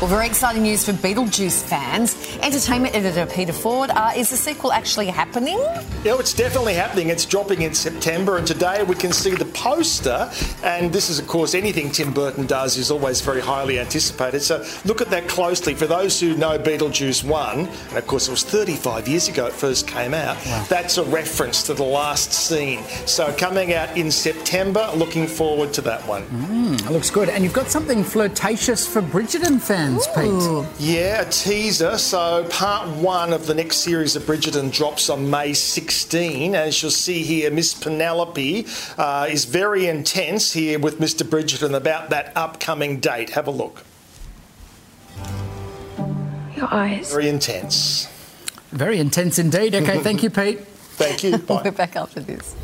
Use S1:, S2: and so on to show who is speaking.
S1: Well, very exciting news for Beetlejuice fans. Entertainment editor Peter Ford, uh, is the sequel actually happening?
S2: Yeah, it's definitely happening. It's dropping in September, and today we can see the poster. And this is, of course, anything Tim Burton does is always very highly anticipated. So look at that closely. For those who know Beetlejuice 1, and of course it was 35 years ago it first came out, wow. that's a reference to the last scene. So coming out in September, looking forward to that one.
S3: Mm, looks good. And you've got something flirtatious for Bridgerton fans, Ooh. Pete.
S2: Yeah, a teaser. So part one of the next series of Bridgerton drops on May 16. As you'll see here, Miss Penelope uh, is very intense here with Mr. Bridgerton about that upcoming date. Have a look.
S4: Your eyes.
S2: Very intense.
S3: Very intense indeed. Okay, thank you, Pete.
S2: Thank you.
S1: Bye. We're back after this.